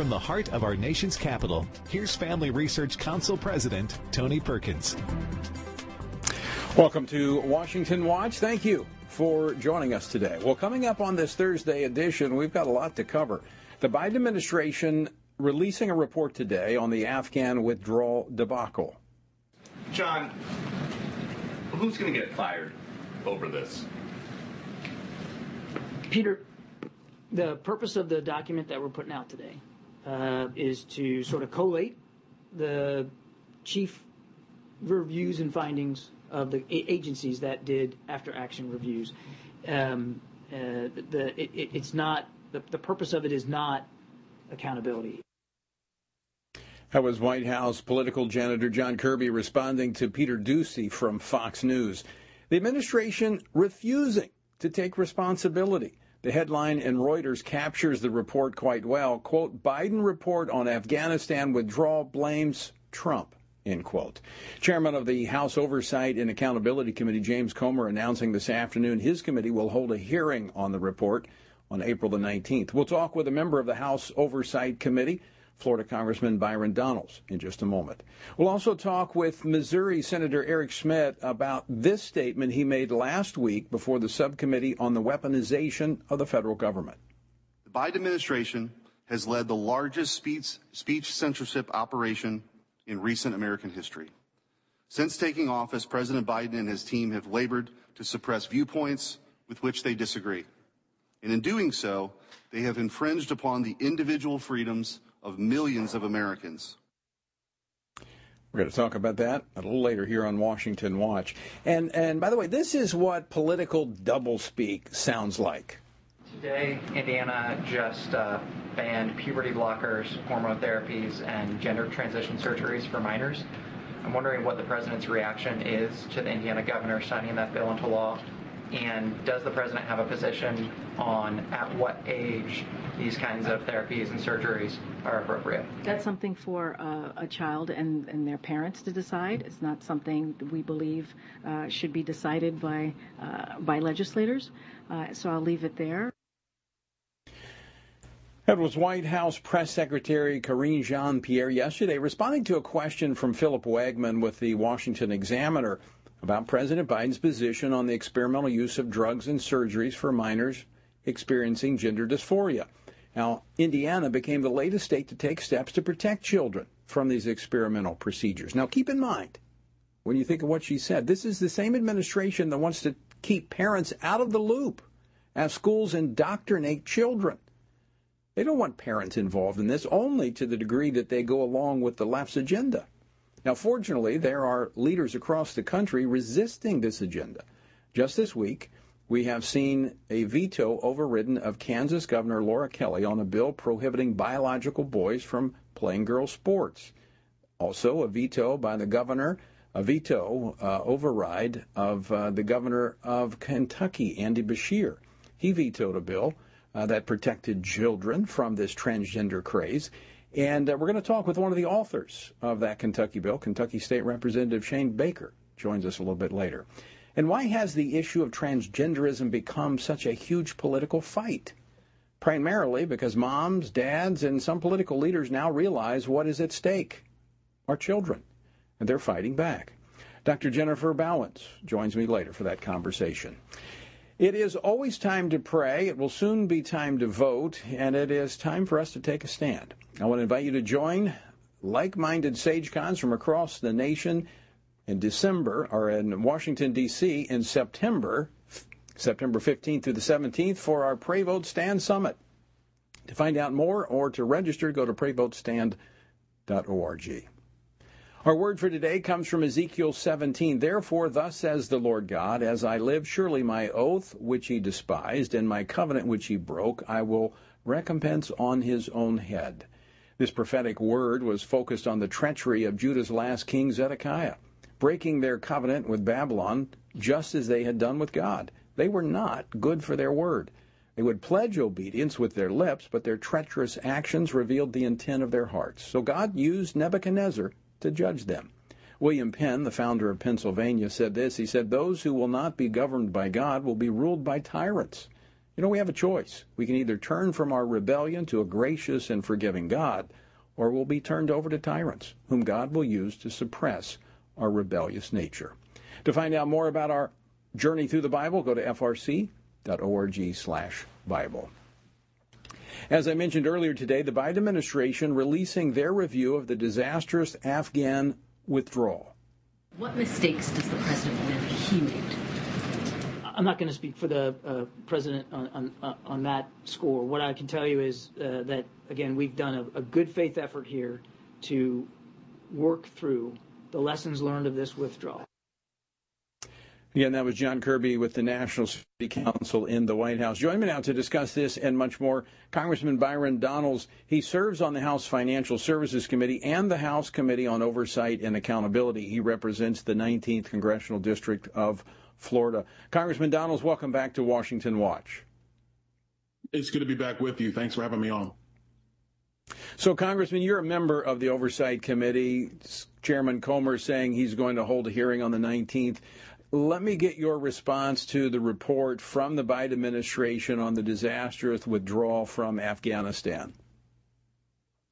from the heart of our nation's capital, here's Family Research Council President Tony Perkins. Welcome to Washington Watch. Thank you for joining us today. Well, coming up on this Thursday edition, we've got a lot to cover. The Biden administration releasing a report today on the Afghan withdrawal debacle. John, who's going to get fired over this? Peter, the purpose of the document that we're putting out today is to sort of collate the chief reviews and findings of the agencies that did after action reviews. Um, uh, the, it, it's not the, the purpose of it is not accountability. That was White House political janitor John Kirby responding to Peter Doocy from Fox News. The administration refusing to take responsibility. The headline in Reuters captures the report quite well. Quote, Biden report on Afghanistan withdrawal blames Trump. End quote. Chairman of the House Oversight and Accountability Committee, James Comer, announcing this afternoon his committee will hold a hearing on the report on April the 19th. We'll talk with a member of the House Oversight Committee Florida Congressman Byron Donalds in just a moment. We'll also talk with Missouri Senator Eric Schmitt about this statement he made last week before the subcommittee on the weaponization of the federal government. The Biden administration has led the largest speech, speech censorship operation in recent American history. Since taking office, President Biden and his team have labored to suppress viewpoints with which they disagree. And in doing so, they have infringed upon the individual freedoms of millions of Americans. We're going to talk about that a little later here on Washington Watch. And and by the way, this is what political doublespeak sounds like. Today, Indiana just uh, banned puberty blockers, hormone therapies, and gender transition surgeries for minors. I'm wondering what the president's reaction is to the Indiana governor signing that bill into law and does the president have a position on at what age these kinds of therapies and surgeries are appropriate? That's something for uh, a child and, and their parents to decide. It's not something we believe uh, should be decided by, uh, by legislators. Uh, so I'll leave it there. That was White House Press Secretary Karine Jean Pierre yesterday responding to a question from Philip Wegmann with the Washington Examiner about President Biden's position on the experimental use of drugs and surgeries for minors experiencing gender dysphoria. Now, Indiana became the latest state to take steps to protect children from these experimental procedures. Now, keep in mind, when you think of what she said, this is the same administration that wants to keep parents out of the loop as schools indoctrinate children. They don't want parents involved in this only to the degree that they go along with the left's agenda. Now, fortunately, there are leaders across the country resisting this agenda. Just this week, we have seen a veto overridden of Kansas Governor Laura Kelly on a bill prohibiting biological boys from playing girl sports. Also, a veto by the governor, a veto uh, override of uh, the governor of Kentucky, Andy Beshear. He vetoed a bill uh, that protected children from this transgender craze. And uh, we're going to talk with one of the authors of that Kentucky bill, Kentucky State Representative Shane Baker, joins us a little bit later. And why has the issue of transgenderism become such a huge political fight? Primarily because moms, dads, and some political leaders now realize what is at stake our children, and they're fighting back. Dr. Jennifer Bauwens joins me later for that conversation. It is always time to pray. It will soon be time to vote, and it is time for us to take a stand. I want to invite you to join like minded SageCons from across the nation in December, or in Washington, D.C., in September, September 15th through the 17th, for our Pray Vote Stand Summit. To find out more or to register, go to prayvotestand.org. Our word for today comes from Ezekiel 17. Therefore, thus says the Lord God, as I live, surely my oath which he despised, and my covenant which he broke, I will recompense on his own head. This prophetic word was focused on the treachery of Judah's last king, Zedekiah, breaking their covenant with Babylon just as they had done with God. They were not good for their word. They would pledge obedience with their lips, but their treacherous actions revealed the intent of their hearts. So God used Nebuchadnezzar to judge them. William Penn, the founder of Pennsylvania, said this. He said, Those who will not be governed by God will be ruled by tyrants. You know, we have a choice. We can either turn from our rebellion to a gracious and forgiving God, or we'll be turned over to tyrants, whom God will use to suppress our rebellious nature. To find out more about our journey through the Bible, go to frc.org/bible. As I mentioned earlier today, the Biden administration releasing their review of the disastrous Afghan withdrawal. What mistakes does the president admit he made? I'm not going to speak for the uh, president on, on, uh, on, that score. What I can tell you is uh, that, again, we've done a, a, good faith effort here to work through the lessons learned of this withdrawal. Again, that was John Kirby with the National Security Council in the White House. Join me now to discuss this and much more. Congressman Byron Donalds. He serves on the House Financial Services Committee and the House Committee on Oversight and Accountability. He represents the 19th Congressional District of Florida. Congressman Donalds, welcome back to Washington Watch. It's good to be back with you. Thanks for having me on. So, Congressman, you're a member of the Oversight Committee. Chairman Comer saying he's going to hold a hearing on the 19th. Let me get your response to the report from the Biden administration on the disastrous withdrawal from Afghanistan.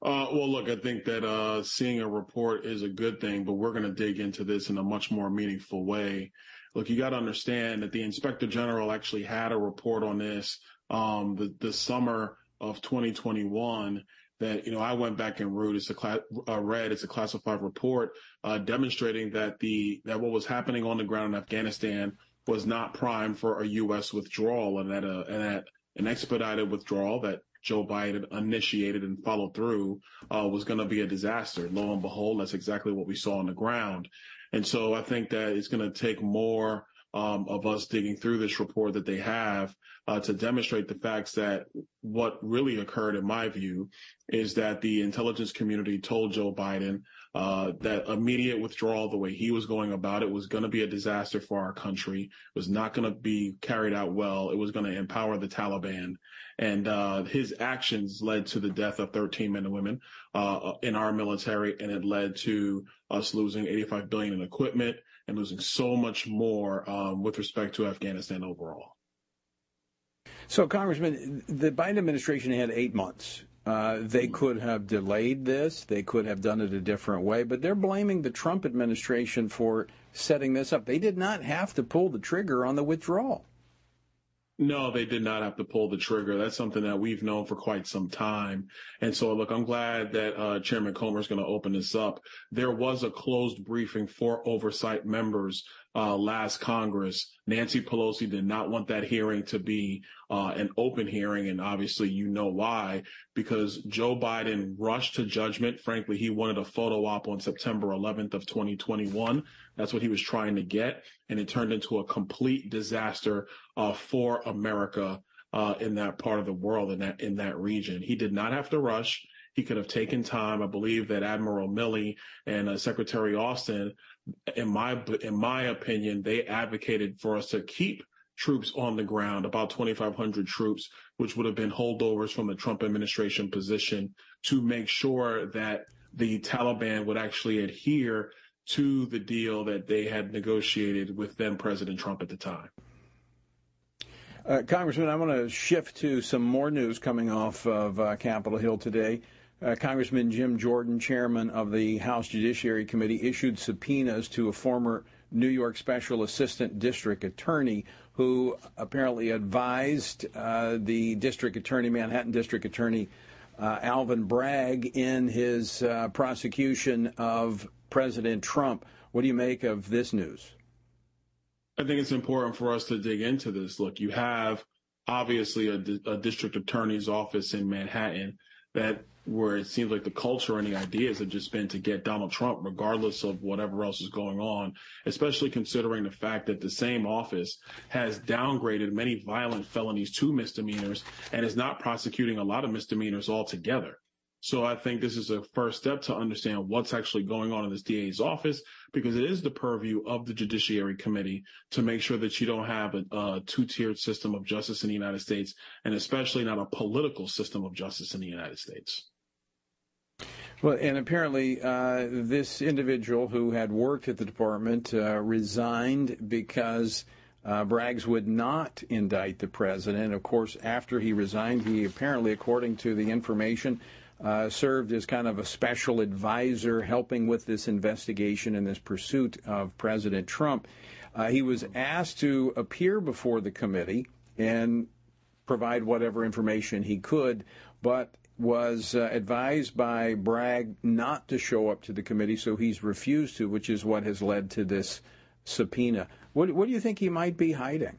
Uh, well, look, I think that uh, seeing a report is a good thing, but we're going to dig into this in a much more meaningful way. Look, you got to understand that the inspector general actually had a report on this um, the, the summer of 2021 that you know I went back and read. It's a uh, read. It's a classified report uh, demonstrating that the that what was happening on the ground in Afghanistan was not primed for a U.S. withdrawal, and that a, and that an expedited withdrawal that Joe Biden initiated and followed through uh, was going to be a disaster. Lo and behold, that's exactly what we saw on the ground. And so I think that it's going to take more um, of us digging through this report that they have uh, to demonstrate the facts that what really occurred, in my view, is that the intelligence community told Joe Biden uh, that immediate withdrawal, the way he was going about it, was going to be a disaster for our country. It was not going to be carried out well. It was going to empower the Taliban. And uh, his actions led to the death of 13 men and women uh, in our military, and it led to us losing 85 billion in equipment and losing so much more um, with respect to Afghanistan overall. So, Congressman, the Biden administration had eight months. Uh, they mm-hmm. could have delayed this. They could have done it a different way, but they're blaming the Trump administration for setting this up. They did not have to pull the trigger on the withdrawal. No, they did not have to pull the trigger. That's something that we've known for quite some time. And so, look, I'm glad that uh, Chairman Comer is going to open this up. There was a closed briefing for oversight members uh, last Congress. Nancy Pelosi did not want that hearing to be uh, an open hearing, and obviously you know why, because Joe Biden rushed to judgment. Frankly, he wanted a photo op on September 11th of 2021. That's what he was trying to get, and it turned into a complete disaster uh, for America uh, in that part of the world, in that in that region. He did not have to rush. He could have taken time. I believe that Admiral Milley and uh, Secretary Austin in my in my opinion, they advocated for us to keep troops on the ground, about 2,500 troops, which would have been holdovers from the Trump administration position to make sure that the Taliban would actually adhere to the deal that they had negotiated with then President Trump at the time. Uh, Congressman, I want to shift to some more news coming off of uh, Capitol Hill today. Uh, Congressman Jim Jordan, chairman of the House Judiciary Committee, issued subpoenas to a former New York Special Assistant District Attorney who apparently advised uh, the District Attorney, Manhattan District Attorney uh, Alvin Bragg, in his uh, prosecution of President Trump. What do you make of this news? I think it's important for us to dig into this. Look, you have obviously a, a district attorney's office in Manhattan that where it seems like the culture and the ideas have just been to get Donald Trump, regardless of whatever else is going on, especially considering the fact that the same office has downgraded many violent felonies to misdemeanors and is not prosecuting a lot of misdemeanors altogether. So I think this is a first step to understand what's actually going on in this DA's office because it is the purview of the Judiciary Committee to make sure that you don't have a, a two-tiered system of justice in the United States and especially not a political system of justice in the United States. Well, and apparently, uh, this individual who had worked at the department uh, resigned because uh, Braggs would not indict the president. Of course, after he resigned, he apparently, according to the information, uh, served as kind of a special advisor helping with this investigation and this pursuit of President Trump. Uh, he was asked to appear before the committee and provide whatever information he could, but was uh, advised by Bragg not to show up to the committee, so he's refused to, which is what has led to this subpoena. What, what do you think he might be hiding?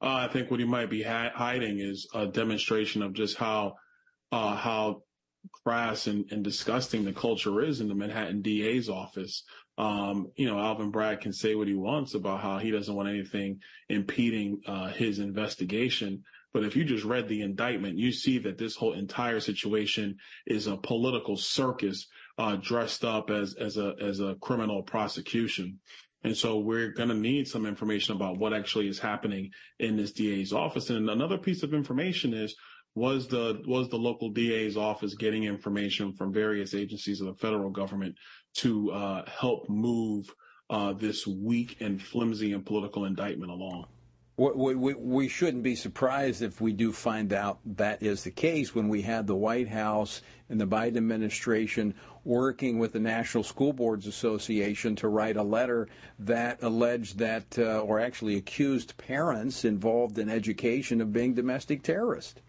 Uh, I think what he might be ha- hiding is a demonstration of just how uh, how crass and, and, disgusting the culture is in the Manhattan DA's office. Um, you know, Alvin Bragg can say what he wants about how he doesn't want anything impeding uh, his investigation. But if you just read the indictment, you see that this whole entire situation is a political circus uh, dressed up as as a as a criminal prosecution. And so we're going to need some information about what actually is happening in this DA's office. And another piece of information is was the was the local DA's office getting information from various agencies of the federal government to uh, help move uh, this weak and flimsy and political indictment along? We, we, shouldn't be surprised if we do find out that is the case when we had the White House and the Biden administration working with the National School Boards Association to write a letter that alleged that, uh, or actually accused parents involved in education of being domestic terrorists.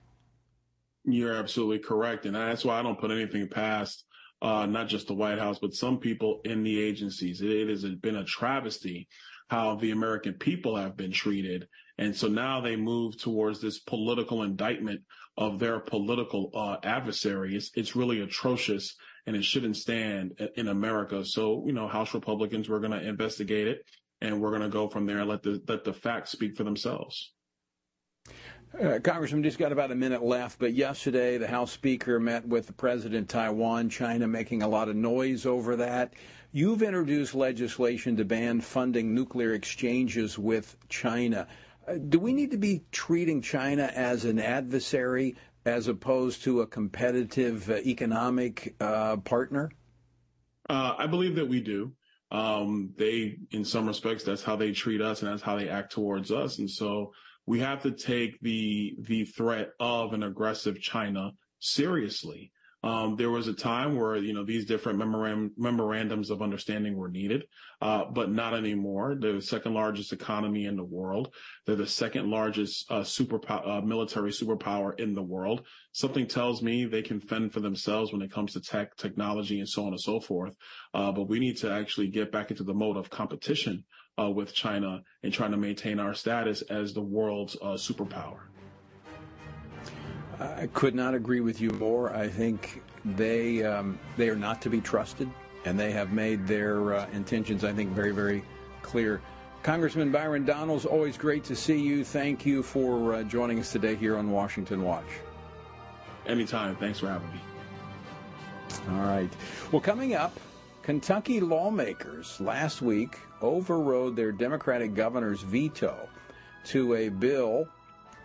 You're absolutely correct. And that's why I don't put anything past uh, not just the White House, but some people in the agencies. It, it has been a travesty how the American people have been treated. And so now they move towards this political indictment of their political uh, adversary. It's, it's really atrocious and it shouldn't stand in America. So, you know, House Republicans, we're going to investigate it and we're going to go from there and let the, let the facts speak for themselves. Uh, Congressman, just got about a minute left, but yesterday the House Speaker met with the President Taiwan, China making a lot of noise over that. You've introduced legislation to ban funding nuclear exchanges with China. Uh, do we need to be treating China as an adversary as opposed to a competitive uh, economic uh, partner? Uh, I believe that we do. Um, they, in some respects, that's how they treat us and that's how they act towards us. And so, we have to take the the threat of an aggressive China seriously. Um, there was a time where you know these different memorandum, memorandums of understanding were needed, uh, but not anymore. They're the second largest economy in the world. They're the second largest uh, super uh, military superpower in the world. Something tells me they can fend for themselves when it comes to tech, technology, and so on and so forth. Uh, but we need to actually get back into the mode of competition uh, with China and trying to maintain our status as the world's uh, superpower. I could not agree with you more. I think they um, they are not to be trusted, and they have made their uh, intentions, I think, very very clear. Congressman Byron Donalds, always great to see you. Thank you for uh, joining us today here on Washington Watch. Anytime. Thanks for having me. All right. Well, coming up, Kentucky lawmakers last week overrode their Democratic governor's veto to a bill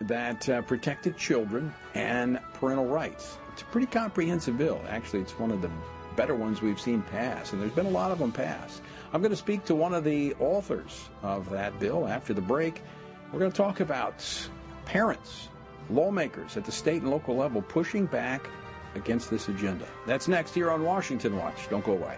that uh, protected children and parental rights. It's a pretty comprehensive bill. Actually, it's one of the better ones we've seen pass, and there's been a lot of them pass. I'm going to speak to one of the authors of that bill after the break. We're going to talk about parents, lawmakers at the state and local level pushing back against this agenda. That's next here on Washington Watch. Don't go away.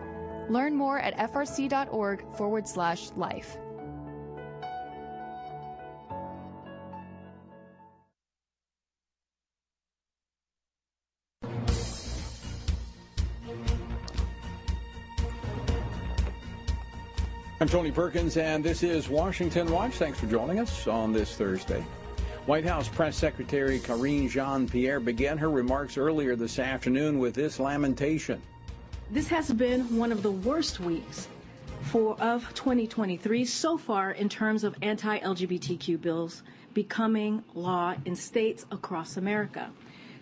Learn more at frc.org forward slash life. I'm Tony Perkins, and this is Washington Watch. Thanks for joining us on this Thursday. White House Press Secretary Karine Jean Pierre began her remarks earlier this afternoon with this lamentation. This has been one of the worst weeks for of 2023 so far in terms of anti-LGBTQ bills becoming law in states across America.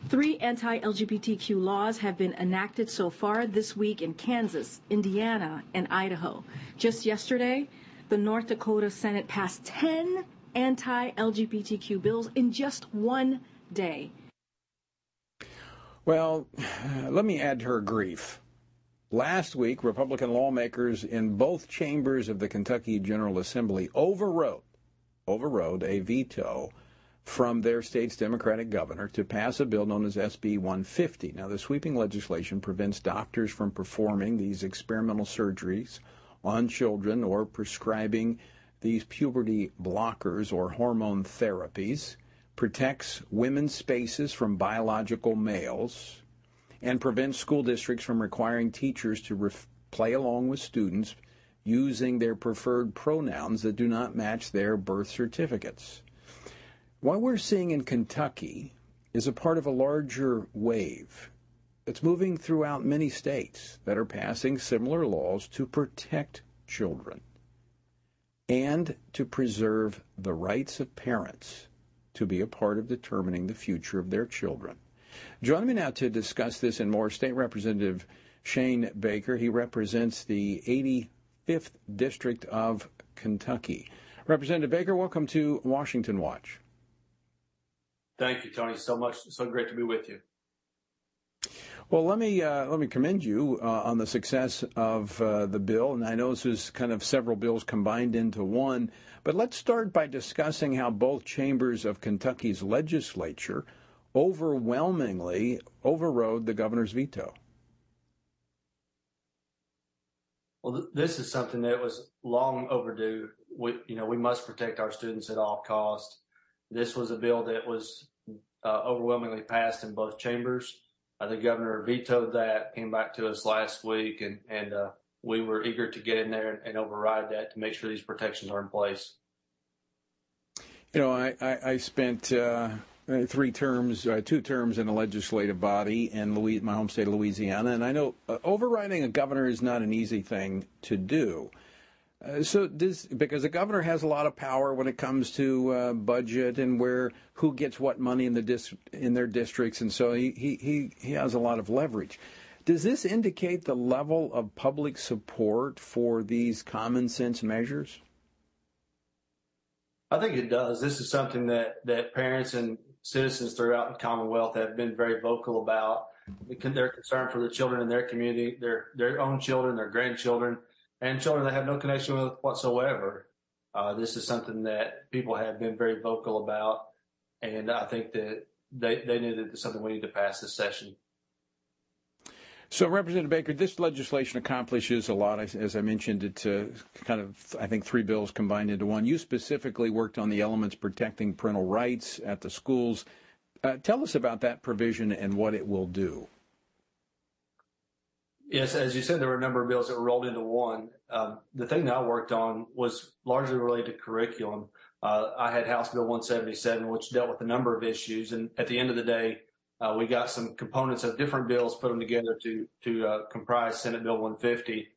Three anti-LGBTQ laws have been enacted so far this week in Kansas, Indiana, and Idaho. Just yesterday, the North Dakota Senate passed 10 anti-LGBTQ bills in just one day. Well, let me add to her grief. Last week, Republican lawmakers in both chambers of the Kentucky General Assembly overrode overrode a veto from their state's Democratic governor to pass a bill known as SB 150. Now, the sweeping legislation prevents doctors from performing these experimental surgeries on children or prescribing these puberty blockers or hormone therapies, protects women's spaces from biological males, and prevents school districts from requiring teachers to ref- play along with students using their preferred pronouns that do not match their birth certificates. What we're seeing in Kentucky is a part of a larger wave that's moving throughout many states that are passing similar laws to protect children and to preserve the rights of parents to be a part of determining the future of their children. Joining me now to discuss this and more, State Representative Shane Baker. He represents the 85th District of Kentucky. Representative Baker, welcome to Washington Watch. Thank you, Tony, so much. So great to be with you. Well, let me uh, let me commend you uh, on the success of uh, the bill, and I know this is kind of several bills combined into one. But let's start by discussing how both chambers of Kentucky's legislature overwhelmingly overrode the governor's veto. Well, this is something that was long overdue. We, you know, we must protect our students at all costs. This was a bill that was uh, overwhelmingly passed in both chambers. Uh, the governor vetoed that, came back to us last week, and and uh, we were eager to get in there and, and, override that to make sure these protections are in place. You know, I I, I spent uh, three terms, uh, two terms in a legislative body in Louis, my home state of Louisiana, and I know uh, overriding a governor is not an easy thing to do. Uh, so, does, because the governor has a lot of power when it comes to uh, budget and where who gets what money in the dis, in their districts, and so he, he he he has a lot of leverage. Does this indicate the level of public support for these common sense measures? I think it does. This is something that, that parents and citizens throughout the Commonwealth have been very vocal about. their concern for the children in their community, their their own children, their grandchildren, and children that have no connection with whatsoever. Uh, this is something that people have been very vocal about, and I think that they they knew that it's something we need to pass this session. So, Representative Baker, this legislation accomplishes a lot. As I mentioned, it's uh, kind of, I think, three bills combined into one. You specifically worked on the elements protecting parental rights at the schools. Uh, tell us about that provision and what it will do. Yes, as you said, there were a number of bills that were rolled into one. Um, the thing that I worked on was largely related to curriculum. Uh, I had House Bill 177, which dealt with a number of issues. And at the end of the day, uh, we got some components of different bills, put them together to to uh, comprise Senate Bill 150.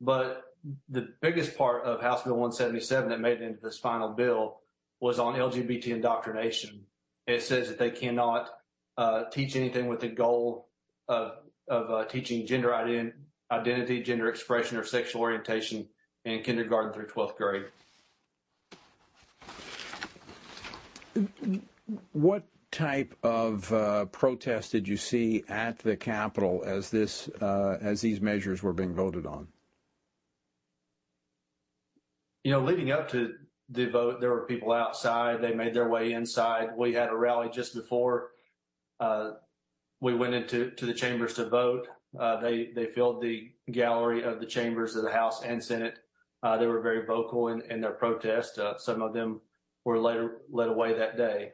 But the biggest part of House Bill 177 that made it into this final bill was on LGBT indoctrination. It says that they cannot uh, teach anything with the goal of of uh, teaching gender ident- identity, gender expression, or sexual orientation in kindergarten through 12th grade. What type of uh, protest did you see at the Capitol as this uh, as these measures were being voted on? You know, leading up to the vote, there were people outside. They made their way inside. We had a rally just before uh, we went into to the chambers to vote. Uh, they they filled the gallery of the chambers of the House and Senate. Uh, they were very vocal in, in their protest. Uh, some of them were later led away that day.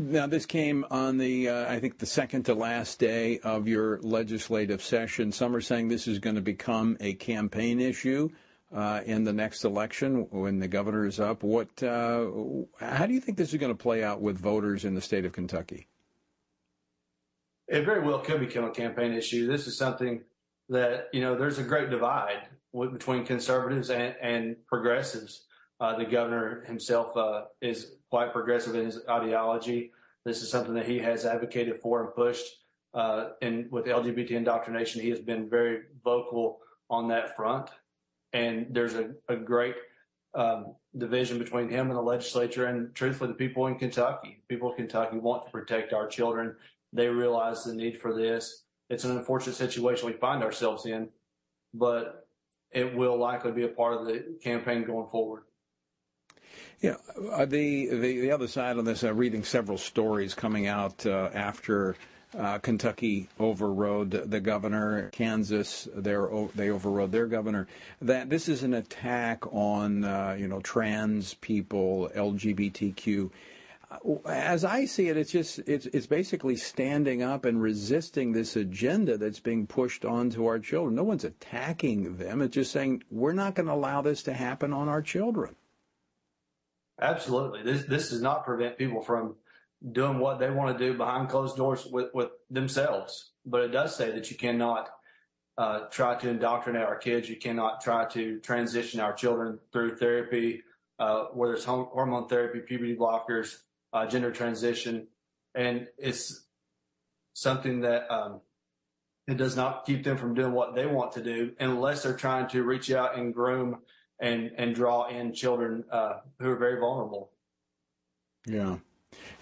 Now, this came on the, uh, I think, the second to last day of your legislative session. Some are saying this is going to become a campaign issue uh, in the next election when the governor is up. What? Uh, how do you think this is going to play out with voters in the state of Kentucky? It very well could become a campaign issue. This is something that you know there's a great divide between conservatives and, and progressives. Uh, the governor himself uh, is quite progressive in his ideology. This is something that he has advocated for and pushed. Uh, and with LGBT indoctrination, he has been very vocal on that front. And there's a, a great um, division between him and the legislature and truthfully the people in Kentucky. People of Kentucky want to protect our children. They realize the need for this. It's an unfortunate situation we find ourselves in, but it will likely be a part of the campaign going forward. Yeah, uh, the, the the other side of this, uh, reading several stories coming out uh, after uh, Kentucky overrode the governor, Kansas they overrode their governor. That this is an attack on uh, you know trans people, LGBTQ. Uh, as I see it, it's just it's it's basically standing up and resisting this agenda that's being pushed onto our children. No one's attacking them. It's just saying we're not going to allow this to happen on our children. Absolutely. This this does not prevent people from doing what they want to do behind closed doors with, with themselves. But it does say that you cannot uh, try to indoctrinate our kids. You cannot try to transition our children through therapy, uh, whether it's hormone therapy, puberty blockers, uh, gender transition. And it's something that um, it does not keep them from doing what they want to do unless they're trying to reach out and groom and and draw in children uh, who are very vulnerable. Yeah.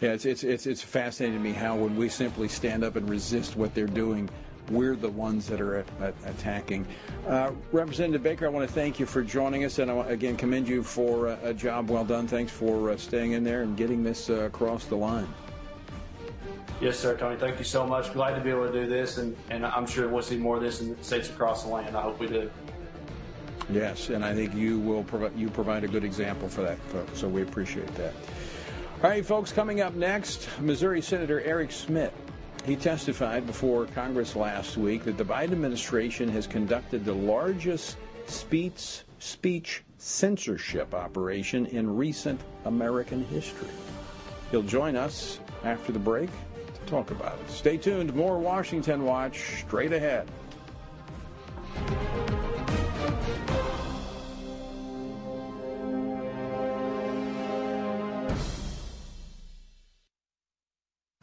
Yeah, it's, it's it's it's fascinating to me how when we simply stand up and resist what they're doing, we're the ones that are at, at attacking. Uh, Representative Baker, I want to thank you for joining us, and I want, again commend you for uh, a job well done. Thanks for uh, staying in there and getting this uh, across the line. Yes, sir, Tony. Thank you so much. Glad to be able to do this, and, and I'm sure we'll see more of this in states across the land. I hope we do. Yes, and I think you will you provide a good example for that, so we appreciate that. All right, folks, coming up next, Missouri Senator Eric Schmitt. He testified before Congress last week that the Biden administration has conducted the largest speech speech censorship operation in recent American history. He'll join us after the break to talk about it. Stay tuned. More Washington Watch straight ahead.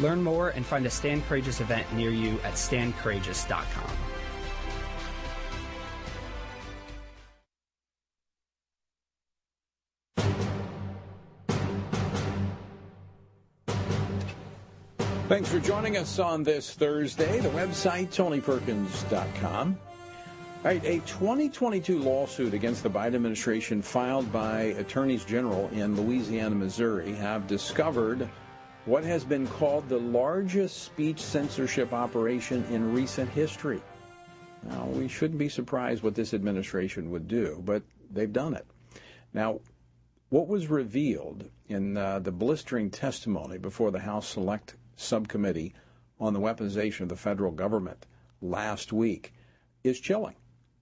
Learn more and find a Stand Courageous event near you at standcourageous.com. Thanks for joining us on this Thursday. The website, tonyperkins.com. All right, a 2022 lawsuit against the Biden administration filed by attorneys general in Louisiana, Missouri have discovered what has been called the largest speech censorship operation in recent history. Now, we shouldn't be surprised what this administration would do, but they've done it. Now, what was revealed in uh, the blistering testimony before the House Select subcommittee on the weaponization of the federal government last week is chilling.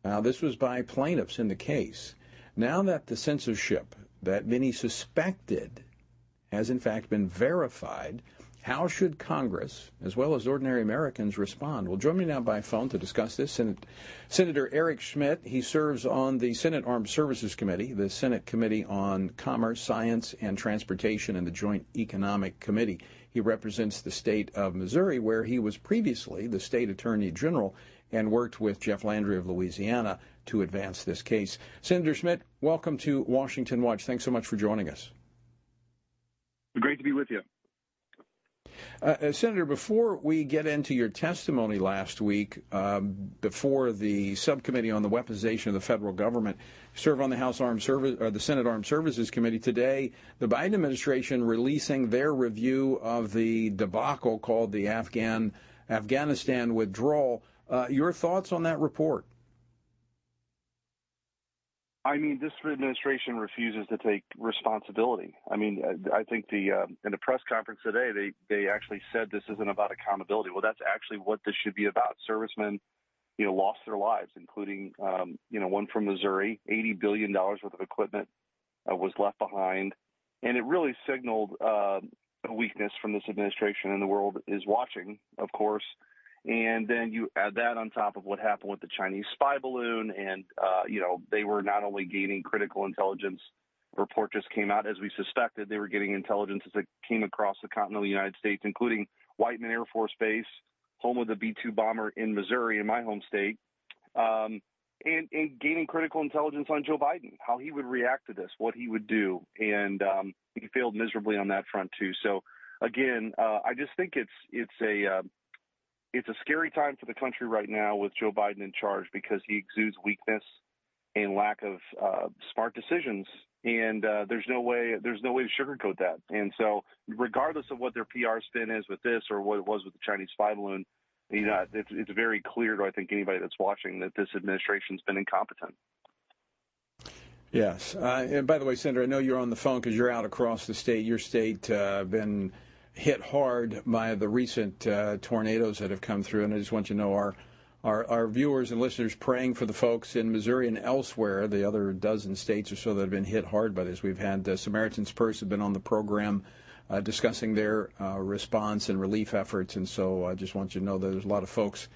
Now, this was by plaintiffs in the case. Now that the censorship that many suspected has in fact been verified, how should Congress, as well as ordinary Americans, respond? Well, join me now by phone to discuss this. Senate, Senator Eric Schmitt, he serves on the Senate Armed Services Committee, the Senate Committee on Commerce, Science, and Transportation, and the Joint Economic Committee. He represents the state of Missouri, where he was previously the state attorney general and worked with Jeff Landry of Louisiana to advance this case. Senator Schmitt, welcome to Washington Watch. Thanks so much for joining us. Great to be with you. Uh, uh, Senator, before we get into your testimony last week um, before the subcommittee on the weaponization of the federal government, serve on the House Armed Service or the Senate Armed Services Committee today. The Biden administration releasing their review of the debacle called the Afghan Afghanistan withdrawal. Uh, your thoughts on that report? I mean, this administration refuses to take responsibility. I mean, I think the uh, in the press conference today, they they actually said this isn't about accountability. Well, that's actually what this should be about. Servicemen, you know, lost their lives, including um, you know one from Missouri. Eighty billion dollars worth of equipment uh, was left behind, and it really signaled uh, a weakness from this administration, and the world is watching, of course. And then you add that on top of what happened with the Chinese spy balloon, and uh, you know they were not only gaining critical intelligence. Report just came out as we suspected. They were getting intelligence as it came across the continental United States, including Whiteman Air Force Base, home of the B-2 bomber in Missouri, in my home state, um, and, and, gaining critical intelligence on Joe Biden, how he would react to this, what he would do, and um, he failed miserably on that front too. So again, uh, I just think it's it's a uh, it's a scary time for the country right now with Joe Biden in charge because he exudes weakness and lack of uh, smart decisions. And uh, there's no way there's no way to sugarcoat that. And so, regardless of what their PR spin is with this or what it was with the Chinese spy balloon, you know, it's, it's very clear to I think anybody that's watching that this administration's been incompetent. Yes. Uh, and by the way, Senator, I know you're on the phone because you're out across the state. Your state uh, been hit hard by the recent uh, tornadoes that have come through, and I just want you to know our, our our viewers and listeners praying for the folks in Missouri and elsewhere, the other dozen states or so that have been hit hard by this. We've had uh, Samaritan's Purse have been on the program. Uh, discussing their uh, response and relief efforts, and so I just want you to know that there's a lot of folks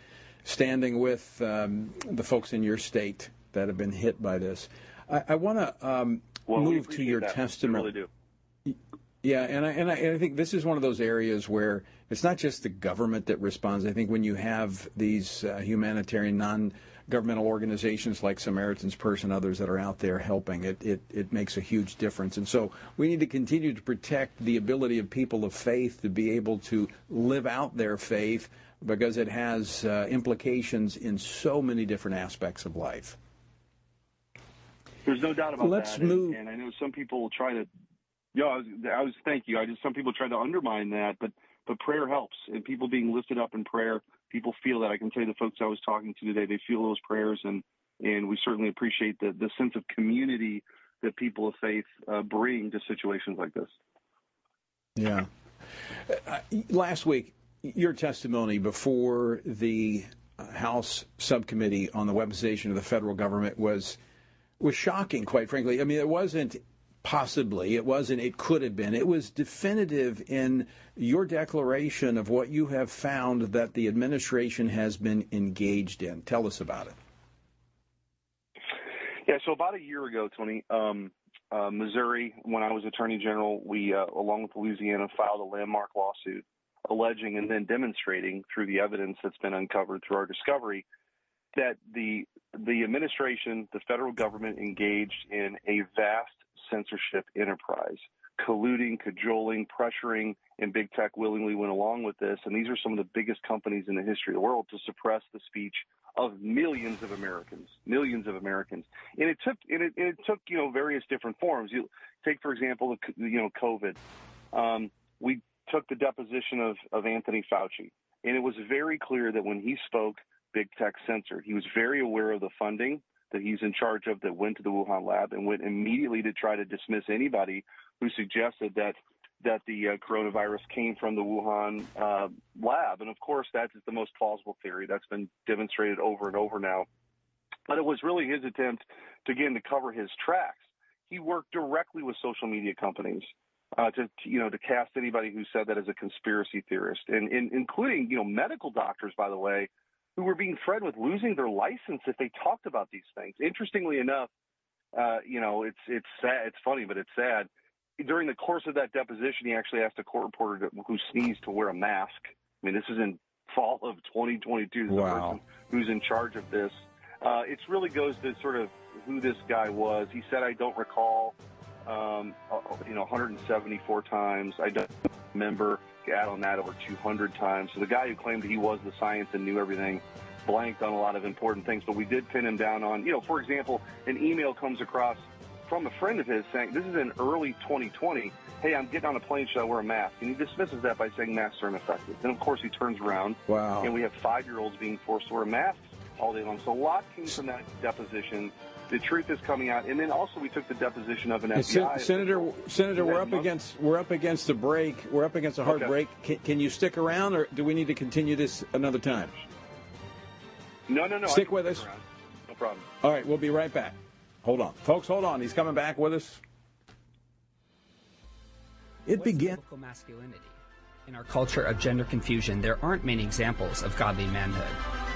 standing with um, the folks in your state that have been hit by this. I, I want to um, well, move to your that. testimony. Really. Yeah, and I, and I, and I think this is one of those areas where it's not just the government that responds. I think when you have these uh, humanitarian, non-governmental organizations like Samaritan's Purse and others that are out there helping, it, it, it makes a huge difference. And so we need to continue to protect the ability of people of faith to be able to live out their faith because it has uh, implications in so many different aspects of life. There's no doubt about Let's that. move. And, and I know some people try to. Yeah, I was, I was. Thank you. I just some people try to undermine that, but but prayer helps, and people being lifted up in prayer, people feel that. I can tell you the folks I was talking to today, they feel those prayers, and and we certainly appreciate the the sense of community that people of faith uh, bring to situations like this. Yeah. Uh, last week, your testimony before the House subcommittee on the weaponization of the federal government was was shocking, quite frankly. I mean, it wasn't possibly, it wasn't, it could have been. It was definitive in your declaration of what you have found that the administration has been engaged in. Tell us about it. Yeah, so about a year ago, Tony, um, uh, Missouri, when I was Attorney General, we, uh, along with Louisiana, filed a landmark lawsuit alleging and then demonstrating through the evidence that's been uncovered through our discovery that the the administration, the federal government engaged in a vast censorship enterprise, colluding, cajoling, pressuring, and big tech willingly went along with this. And these are some of the biggest companies in the history of the world to suppress the speech of millions of Americans, millions of Americans. And it took and it, it took you know various different forms. You take for example the you know COVID. Um, we took the deposition of of Anthony Fauci, and it was very clear that when he spoke big tech censored. He was very aware of the funding that he's in charge of that went to the Wuhan lab and went immediately to try to dismiss anybody who suggested that that the uh, coronavirus came from the Wuhan uh, lab. And of course, that's the most plausible theory that's been demonstrated over and over now. But it was really his attempt to again to cover his tracks. He worked directly with social media companies uh, to, you know to cast anybody who said that as a conspiracy theorist, and, and including you know medical doctors, by the way, who were being threatened with losing their license if they talked about these things. Interestingly enough, uh, you know, it's it's sad, it's funny, but it's sad. During the course of that deposition, he actually asked a court reporter to, who sneezed to wear a mask. I mean, this is in fall of 2022. The wow. person who's in charge of this. Uh, it really goes to sort of who this guy was. He said, "I don't recall." Um, uh, you know, 174 times. I don't remember add on that over 200 times. So the guy who claimed he was the science and knew everything blanked on a lot of important things, but we did pin him down on, you know, for example, an email comes across from a friend of his saying, this is in early 2020, hey, I'm getting on a plane, should I wear a mask? And he dismisses that by saying masks are ineffective. Then, of course, he turns around, wow. and we have five-year-olds being forced to wear masks all day long. So a lot came from that deposition the truth is coming out. And then also we took the deposition of an FBI. Senator, Senator, we're up against we're up against the break. We're up against a hard Okay. break. Can, can you stick around, or do we need to continue this another time? No, no, no. Stick can with us. around. No problem. All right, we'll be right back. Hold on, folks. Hold on. He's coming back with us. It begins. masculinity. In our culture of gender confusion, there aren't many examples of godly manhood.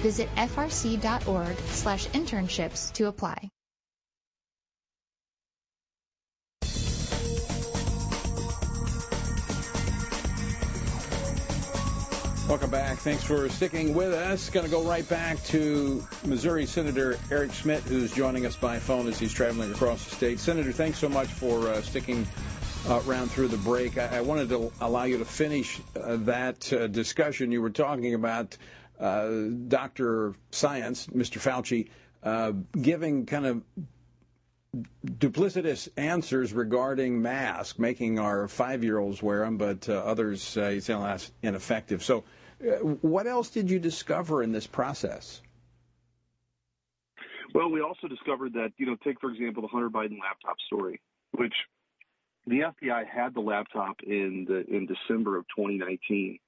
Visit frc.org slash internships to apply. Welcome back. Thanks for sticking with us. Going to go right back to Missouri Senator Eric Schmitt, who's joining us by phone as he's traveling across the state. Senator, thanks so much for uh, sticking uh, around through the break. I, I, wanted to allow you to finish uh, that uh, discussion. You were talking about Uh, Dr. Science, Mr. Fauci, uh, giving kind of duplicitous answers regarding masks, making our five-year-olds wear them, but uh, others say that's ineffective. So uh, what else did you discover in this process? Well, we also discovered that, you know, take, for example, the Hunter Biden laptop story, which the FBI had the laptop in the, in December of 2019.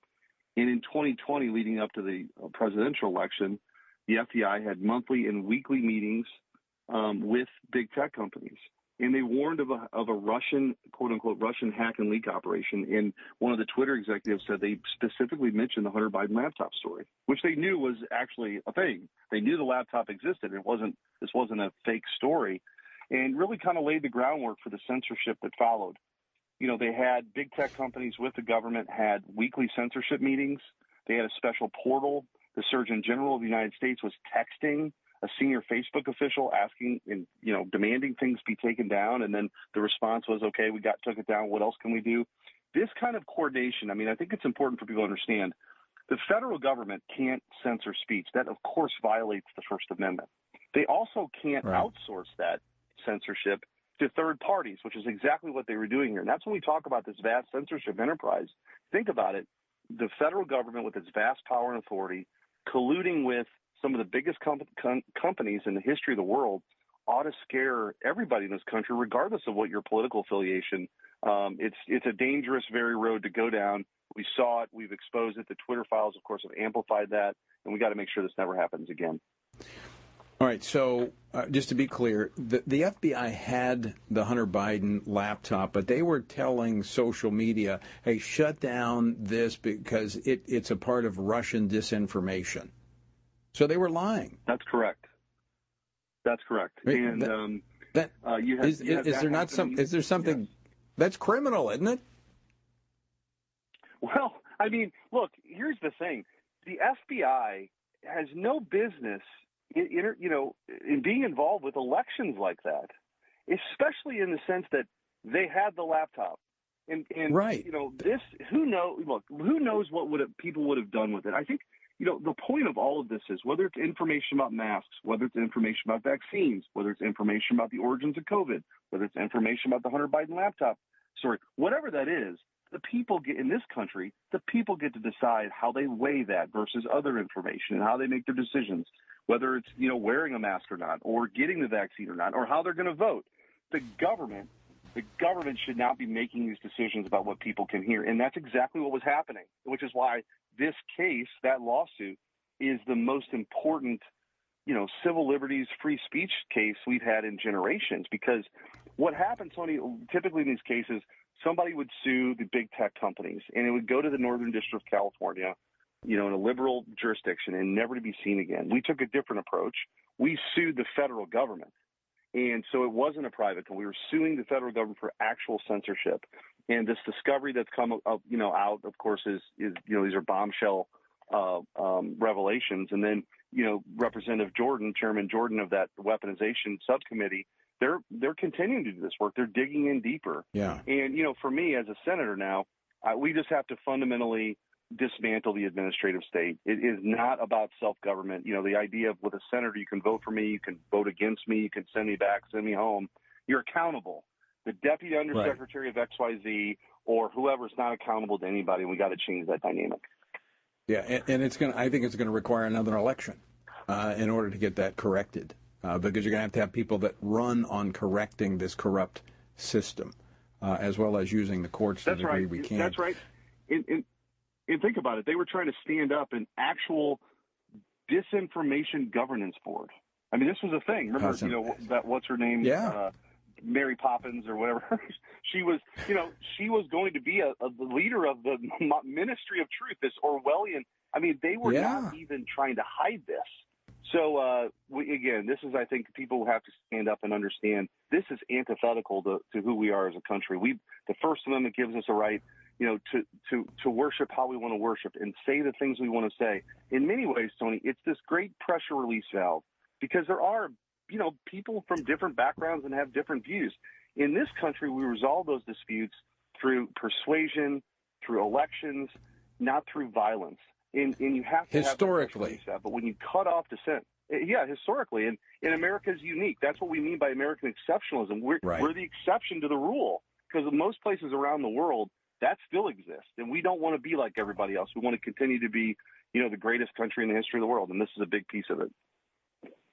And in 2020, leading up to the presidential election, the FBI had monthly and weekly meetings um, with big tech companies and they warned of a, of a Russian, quote unquote, Russian hack and leak operation. And one of the Twitter executives said they specifically mentioned the Hunter Biden laptop story, which they knew was actually a thing. They knew the laptop existed. It wasn't, this wasn't a fake story and really kind of laid the groundwork for the censorship that followed. You know, they had big tech companies with the government had weekly censorship meetings. They had a special portal. The Surgeon General of the United States was texting a senior Facebook official asking and you know demanding things be taken down, and then the response was, "Okay, we got took it down. What else can we do?" This kind of coordination. I mean, I think it's important for people to understand. The federal government can't censor speech. That, of course, violates the First Amendment. They also can't right. outsource that censorship to third parties, which is exactly what they were doing here. And that's when we talk about this vast censorship enterprise. Think about it. The federal government, with its vast power and authority, colluding with some of the biggest com- com- companies in the history of the world ought to scare everybody in this country, regardless of what your political affiliation. Um, it's it's a dangerous, very road to go down. We saw it. We've exposed it. The Twitter files, of course, have amplified that, and we got to make sure this never happens again. All right. So, uh, just to be clear, the, the FBI had the Hunter Biden laptop, but they were telling social media, "Hey, shut down this because it, it's a part of Russian disinformation." So they were lying. That's correct. That's correct. And that, um, that, uh, you have, is, you have is there not some? Is there something yes. that's criminal, isn't it? Well, I mean, look. Here's the thing: the FBI has no business, in, in, you know, in being involved with elections like that, especially in the sense that they had the laptop. And, and right. you know this. Who know? Look, who knows what would have, people would have done with it? I think you know, the point of all of this is whether it's information about masks, whether it's information about vaccines, whether it's information about the origins of COVID, whether it's information about the Hunter Biden laptop story, whatever that is, the people get in this country, the people get to decide how they weigh that versus other information and how they make their decisions, whether it's, you know, wearing a mask or not, or getting the vaccine or not, or how they're going to vote. The government, the government should not be making these decisions about what people can hear. And that's exactly what was happening, which is why this case, that lawsuit, is the most important, you know, civil liberties, free speech case we've had in generations. Because what happens, Tony, typically in these cases, somebody would sue the big tech companies, and it would go to the Northern District of California, you know, in a liberal jurisdiction, and never to be seen again. We took a different approach. We sued the federal government. And so it wasn't a private company. We were suing the federal government for actual censorship. And this discovery that's come up, you know, out, of course, is is you know these are bombshell uh, um, revelations. And then you know Representative Jordan, Chairman Jordan of that weaponization subcommittee, they're they're continuing to do this work. They're digging in deeper. Yeah. And you know, for me as a senator now, uh, we just have to fundamentally dismantle the administrative state. It is not about self-government. You know, the idea of with a senator, you can vote for me, you can vote against me, you can send me back, send me home. You're accountable the deputy undersecretary right. of XYZ or whoever is not accountable to anybody, and we got to change that dynamic. Yeah, and, and it's going. I think it's going to require another election uh, in order to get that corrected, uh, because you're going to have to have people that run on correcting this corrupt system, uh, as well as using the courts That's to the degree right. we can. That's right. And, and, and think about it. They were trying to stand up an actual disinformation governance board. I mean, this was a thing. Remember, you know, that what's her name? Yeah. Uh, Mary Poppins or whatever. she was, you know, she was going to be a, a the leader of the Ministry of Truth, this Orwellian. I mean, they were yeah. not even trying to hide this. So uh, we, again, this is, I think, people have to stand up and understand this is antithetical to, to who we are as a country. We, the First Amendment gives us a right, you know, to to to worship how we want to worship and say the things we want to say. In many ways, Tony, it's this great pressure release valve because there are you know, people from different backgrounds and have different views. In this country, we resolve those disputes through persuasion, through elections, not through violence. And, and you have to historically. Have that, but when you cut off dissent, eh, yeah, historically, and, and America is unique. That's what we mean by American exceptionalism. We're, right. we're the exception to the rule because most places around the world that still exists, and we don't want to be like everybody else. We want to continue to be, you know, the greatest country in the history of the world, and this is a big piece of it.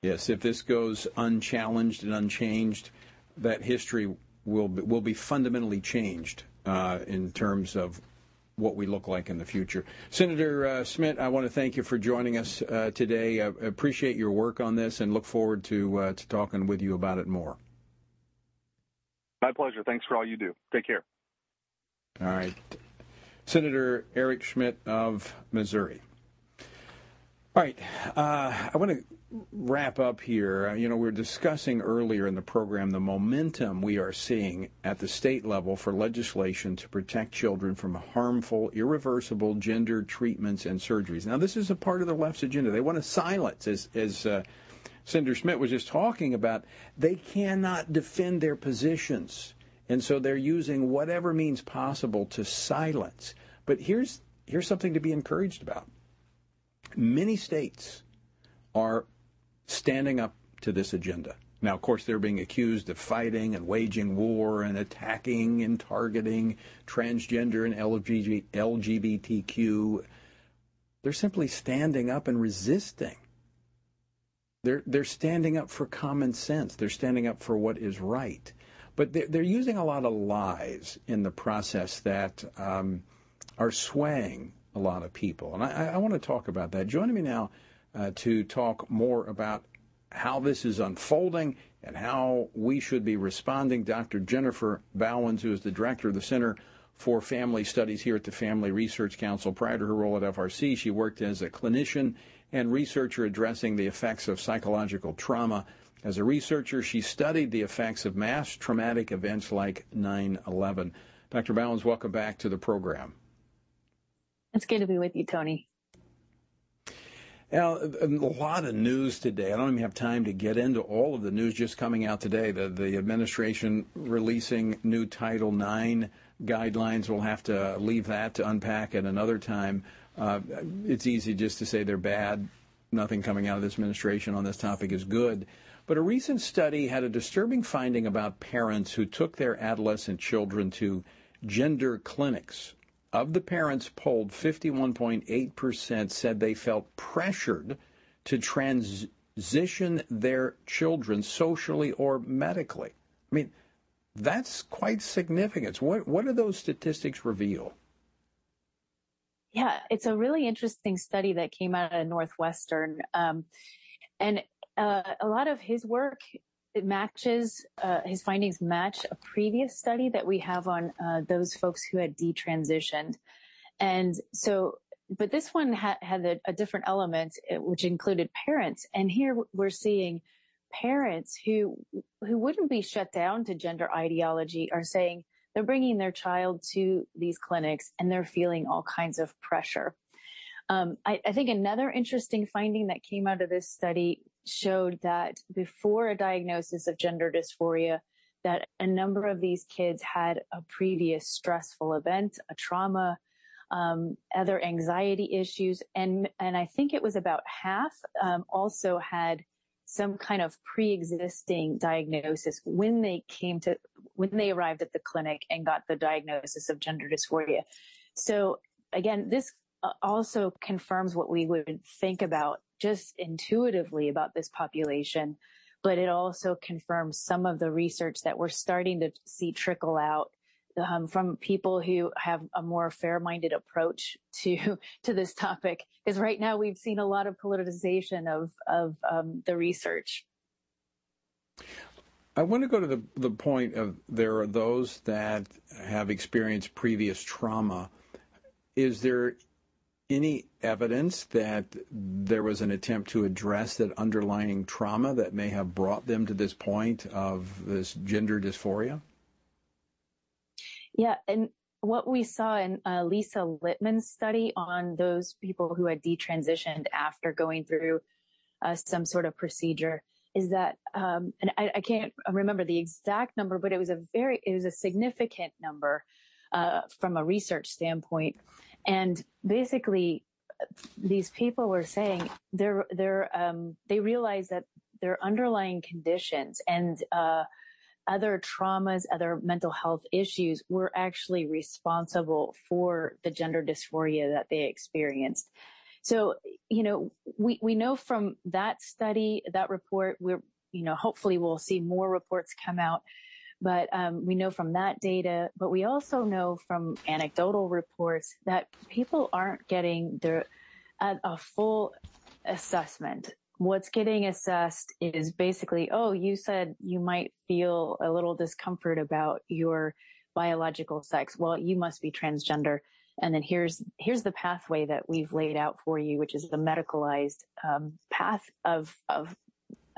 Yes, if this goes unchallenged and unchanged, that history will be, will be fundamentally changed uh, in terms of what we look like in the future. Senator uh, Schmitt, I want to thank you for joining us uh, today. I appreciate your work on this and look forward to uh, to talking with you about it more. My pleasure. Thanks for all you do. Take care. All right. Senator Eric Schmitt of Missouri. All right. Uh, I want to wrap up here, uh, you know, we were discussing earlier in the program the momentum we are seeing at the state level for legislation to protect children from harmful, irreversible gender treatments and surgeries. Now, this is a part of the left's agenda. They want to silence, as, as uh, Senator Schmitt was just talking about, they cannot defend their positions. And so they're using whatever means possible to silence. But here's, here's something to be encouraged about. Many states are standing up to this agenda. Now, of course, they're being accused of fighting and waging war and attacking and targeting transgender and LGBTQ. They're simply standing up and resisting. They're, they're standing up for common sense. They're standing up for what is right. But they're, they're using a lot of lies in the process that um, are swaying a lot of people. And I, I want to talk about that. Joining me now uh, to talk more about how this is unfolding and how we should be responding. Dr. Jennifer Bauwens, who is the director of the Center for Family Studies here at the Family Research Council. Prior to her role at FRC, she worked as a clinician and researcher addressing the effects of psychological trauma. As a researcher, she studied the effects of mass traumatic events like 9 11. Dr. Bauwens, welcome back to the program. It's good to be with you, Tony. Now, a lot of news today. I don't even have time to get into all of the news just coming out today. The, the administration releasing new Title IX guidelines. We'll have to leave that to unpack at another time. Uh, it's easy just to say they're bad. Nothing coming out of this administration on this topic is good. But a recent study had a disturbing finding about parents who took their adolescent children to gender clinics of the parents polled, 51.8% said they felt pressured to transition their children socially or medically. I mean, that's quite significant. What, what do those statistics reveal? Yeah, it's a really interesting study that came out of Northwestern. Um, and uh, a lot of his work it matches uh, his findings match a previous study that we have on uh, those folks who had detransitioned, and so. But this one ha- had a, a, different element, uh, which included parents. And here we're seeing parents who who wouldn't be shut down to gender ideology are saying they're bringing their child to these clinics and they're feeling all kinds of pressure. Um, I, I, think another interesting finding that came out of this study showed that before a diagnosis of gender dysphoria, that a number of these kids had a previous stressful event, a trauma, um, other anxiety issues, and and I think it was about half um, also had some kind of pre-existing diagnosis when they came to when they arrived at the clinic and got the diagnosis of gender dysphoria. So again, this uh, also confirms what we would think about just intuitively about this population, but it also confirms some of the research that we're starting to see trickle out um, from people who have a more fair-minded approach to to this topic. Because right now we've seen a lot of politicization of of um, the research. I want to go to the the point of there are those that have experienced previous trauma. Is there any evidence that there was an attempt to address that underlying trauma that may have brought them to this point of this gender dysphoria? Yeah, and what we saw in uh, Lisa Littman's study on those people who had detransitioned after going through uh, some sort of procedure is that, um, and I, I, can't remember the exact number, but it was a very, it was a significant number uh, from a research standpoint. And basically, these people were saying they're they're um, they realize that their underlying conditions and uh, other traumas, other mental health issues were actually responsible for the gender dysphoria that they experienced. So, you know, we, we know from that study, that report, we're, you know, hopefully we'll see more reports come out but um, we know from that data, but we also know from anecdotal reports that people aren't getting their a, a full assessment. What's getting assessed is basically, oh, you said you might feel a little discomfort about your biological sex. Well, you must be transgender. And then here's here's the pathway that we've laid out for you, which is the medicalized um, path of of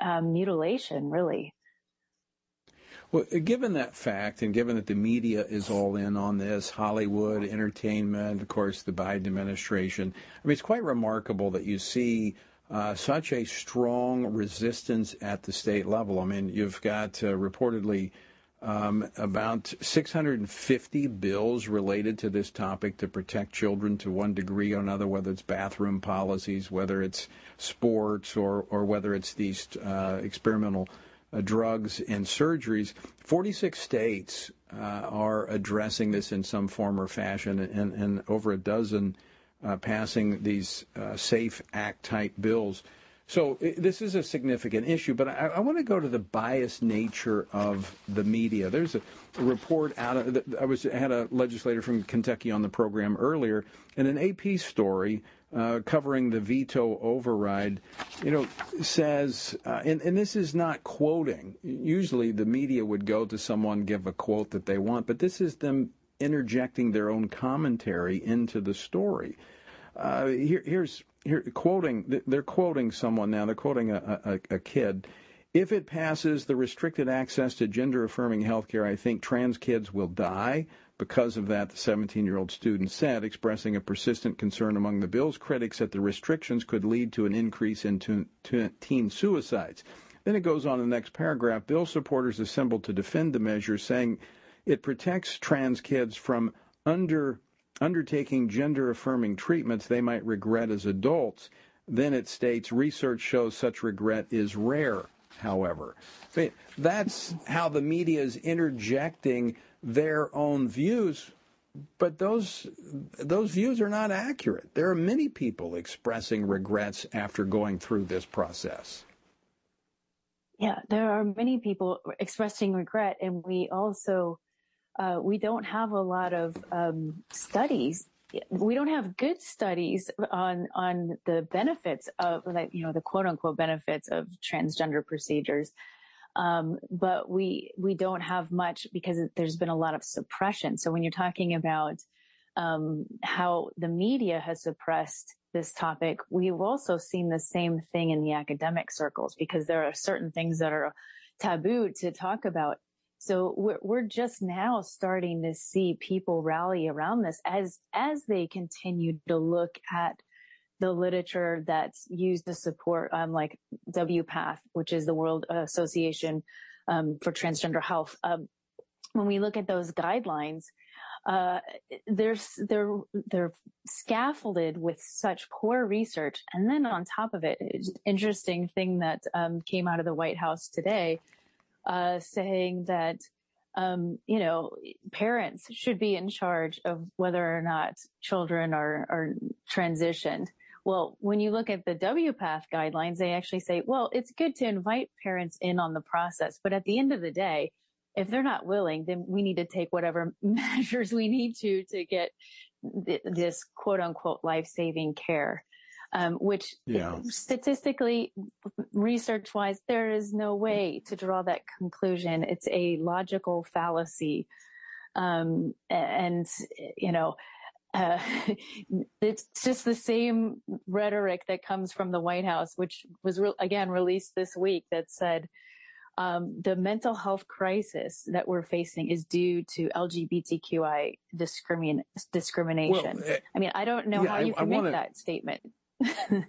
um, mutilation, really. Well, given that fact, and given that the media is all in on this, Hollywood, entertainment, of course, the Biden administration, I mean, it's quite remarkable that you see uh, such a strong resistance at the state level. I mean, you've got uh, reportedly um, about 650 bills related to this topic to protect children to one degree or another, whether it's bathroom policies, whether it's sports, or, or whether it's these uh, experimental drugs and surgeries. 46 states uh, are addressing this in some form or fashion, and, and over a dozen uh, passing these uh, SAFE Act type bills. So this is a significant issue, but I, I want to go to the biased nature of the media. There's a, report out of I was had a legislator from Kentucky on the program earlier, and an AP story uh, covering the veto override, you know, says, uh, and, and this is not quoting. Usually the media would go to someone, give a quote that they want, but this is them interjecting their own commentary into the story. Uh, here, here's here quoting. They're quoting someone now. They're quoting a, a, a kid. if it passes the restricted access to gender affirming health care, I think trans kids will die. Because of that, the 17 year old student said, expressing a persistent concern among the bill's critics that the restrictions could lead to an increase in teen suicides. Then it goes on in the next paragraph. Bill supporters assembled to defend the measure, saying it protects trans kids from under, undertaking gender affirming treatments they might regret as adults. Then it states research shows such regret is rare, however. That's how the media is interjecting their own views, but those those views are not accurate. There are many people expressing regrets after going through this process. Yeah, there are many people expressing regret, and we also uh, we don't have a lot of um, studies. We don't have good studies on on the benefits of, like, you know, the quote unquote benefits of transgender procedures. Um, but we we don't have much because there's been a lot of suppression. So when you're talking about um, how the media has suppressed this topic, we've also seen the same thing in the academic circles because there are certain things that are taboo to talk about. So we're, we're just now starting to see people rally around this as, as they continue to look at the literature that's used to support, um, like WPATH, which is the World Association, um, for Transgender Health. Um, when we look at those guidelines, uh, they're they're they're scaffolded with such poor research, and then on top of it, interesting thing that um, came out of the White House today, uh, saying that um, you know parents should be in charge of whether or not children are are transitioned. Well, when you look at the WPATH guidelines, they actually say, well, it's good to invite parents in on the process, but at the end of the day, if they're not willing, then we need to take whatever measures we need to to get th- this quote unquote life saving care. Um, which yeah. statistically, research wise, there is no way to draw that conclusion. It's a logical fallacy. Um, and, you know, uh, it's just the same rhetoric that comes from the White House, which was re- again released this week that said, um, the mental health crisis that we're facing is due to LGBTQI discrimin- discrimination. Well, uh, I mean, I don't know yeah, how you can wanna, make that statement. uh,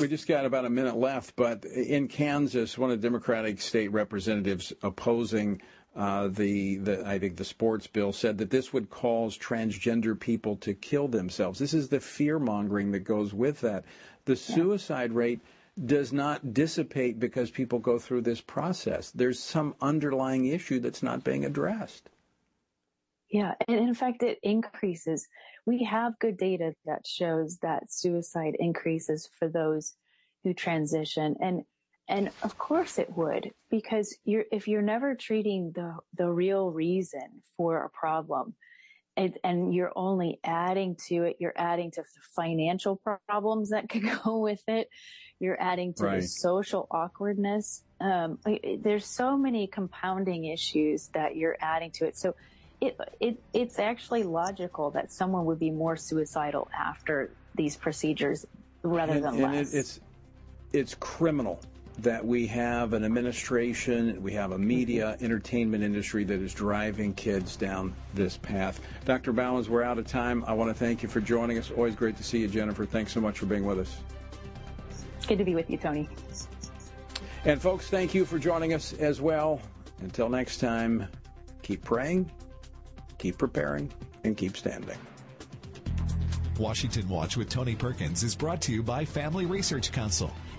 we just got about a minute left, but in Kansas, one of the Democratic state representatives opposing uh, the, the, I think the sports bill said that this would cause transgender people to kill themselves. This is the fear mongering that goes with that. The suicide rate does not dissipate because people go through this process. There's some underlying issue that's not being addressed. Yeah, and in fact, it increases. We have good data that shows that suicide increases for those who transition, and and of course it would because you're if you're never treating the the real reason for a problem, and, and you're only adding to it, you're adding to financial problems that could go with it. You're adding to right. the social awkwardness. Um, there's so many compounding issues that you're adding to it. So it, it, it's actually logical that someone would be more suicidal after these procedures rather and, than and less. It, it's, it's criminal that we have an administration, we have a media mm-hmm. entertainment industry that is driving kids down this path. Dr. Bauwens, we're out of time. I want to thank you for joining us. Always great to see you, Jennifer. Thanks so much for being with us. Good to be with you, Tony. And folks, thank you for joining us as well. Until next time, keep praying, keep preparing, and keep standing. Washington Watch with Tony Perkins is brought to you by Family Research Council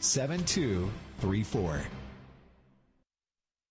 7234.